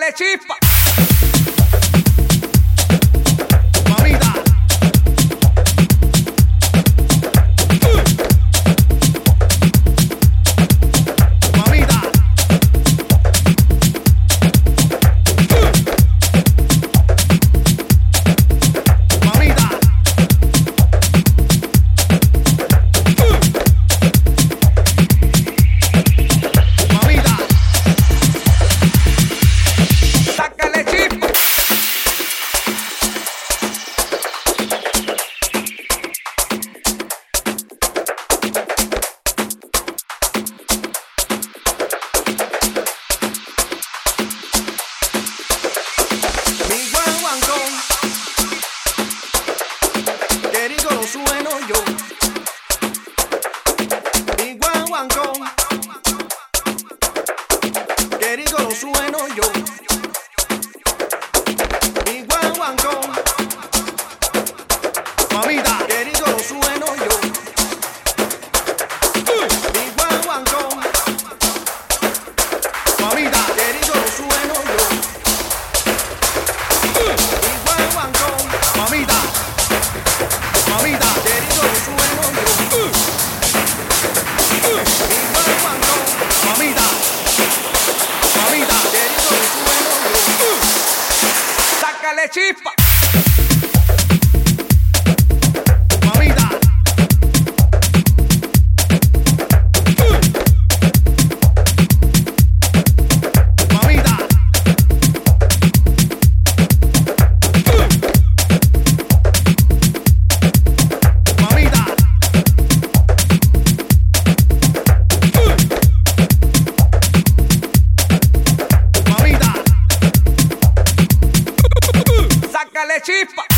paletipa. chispa.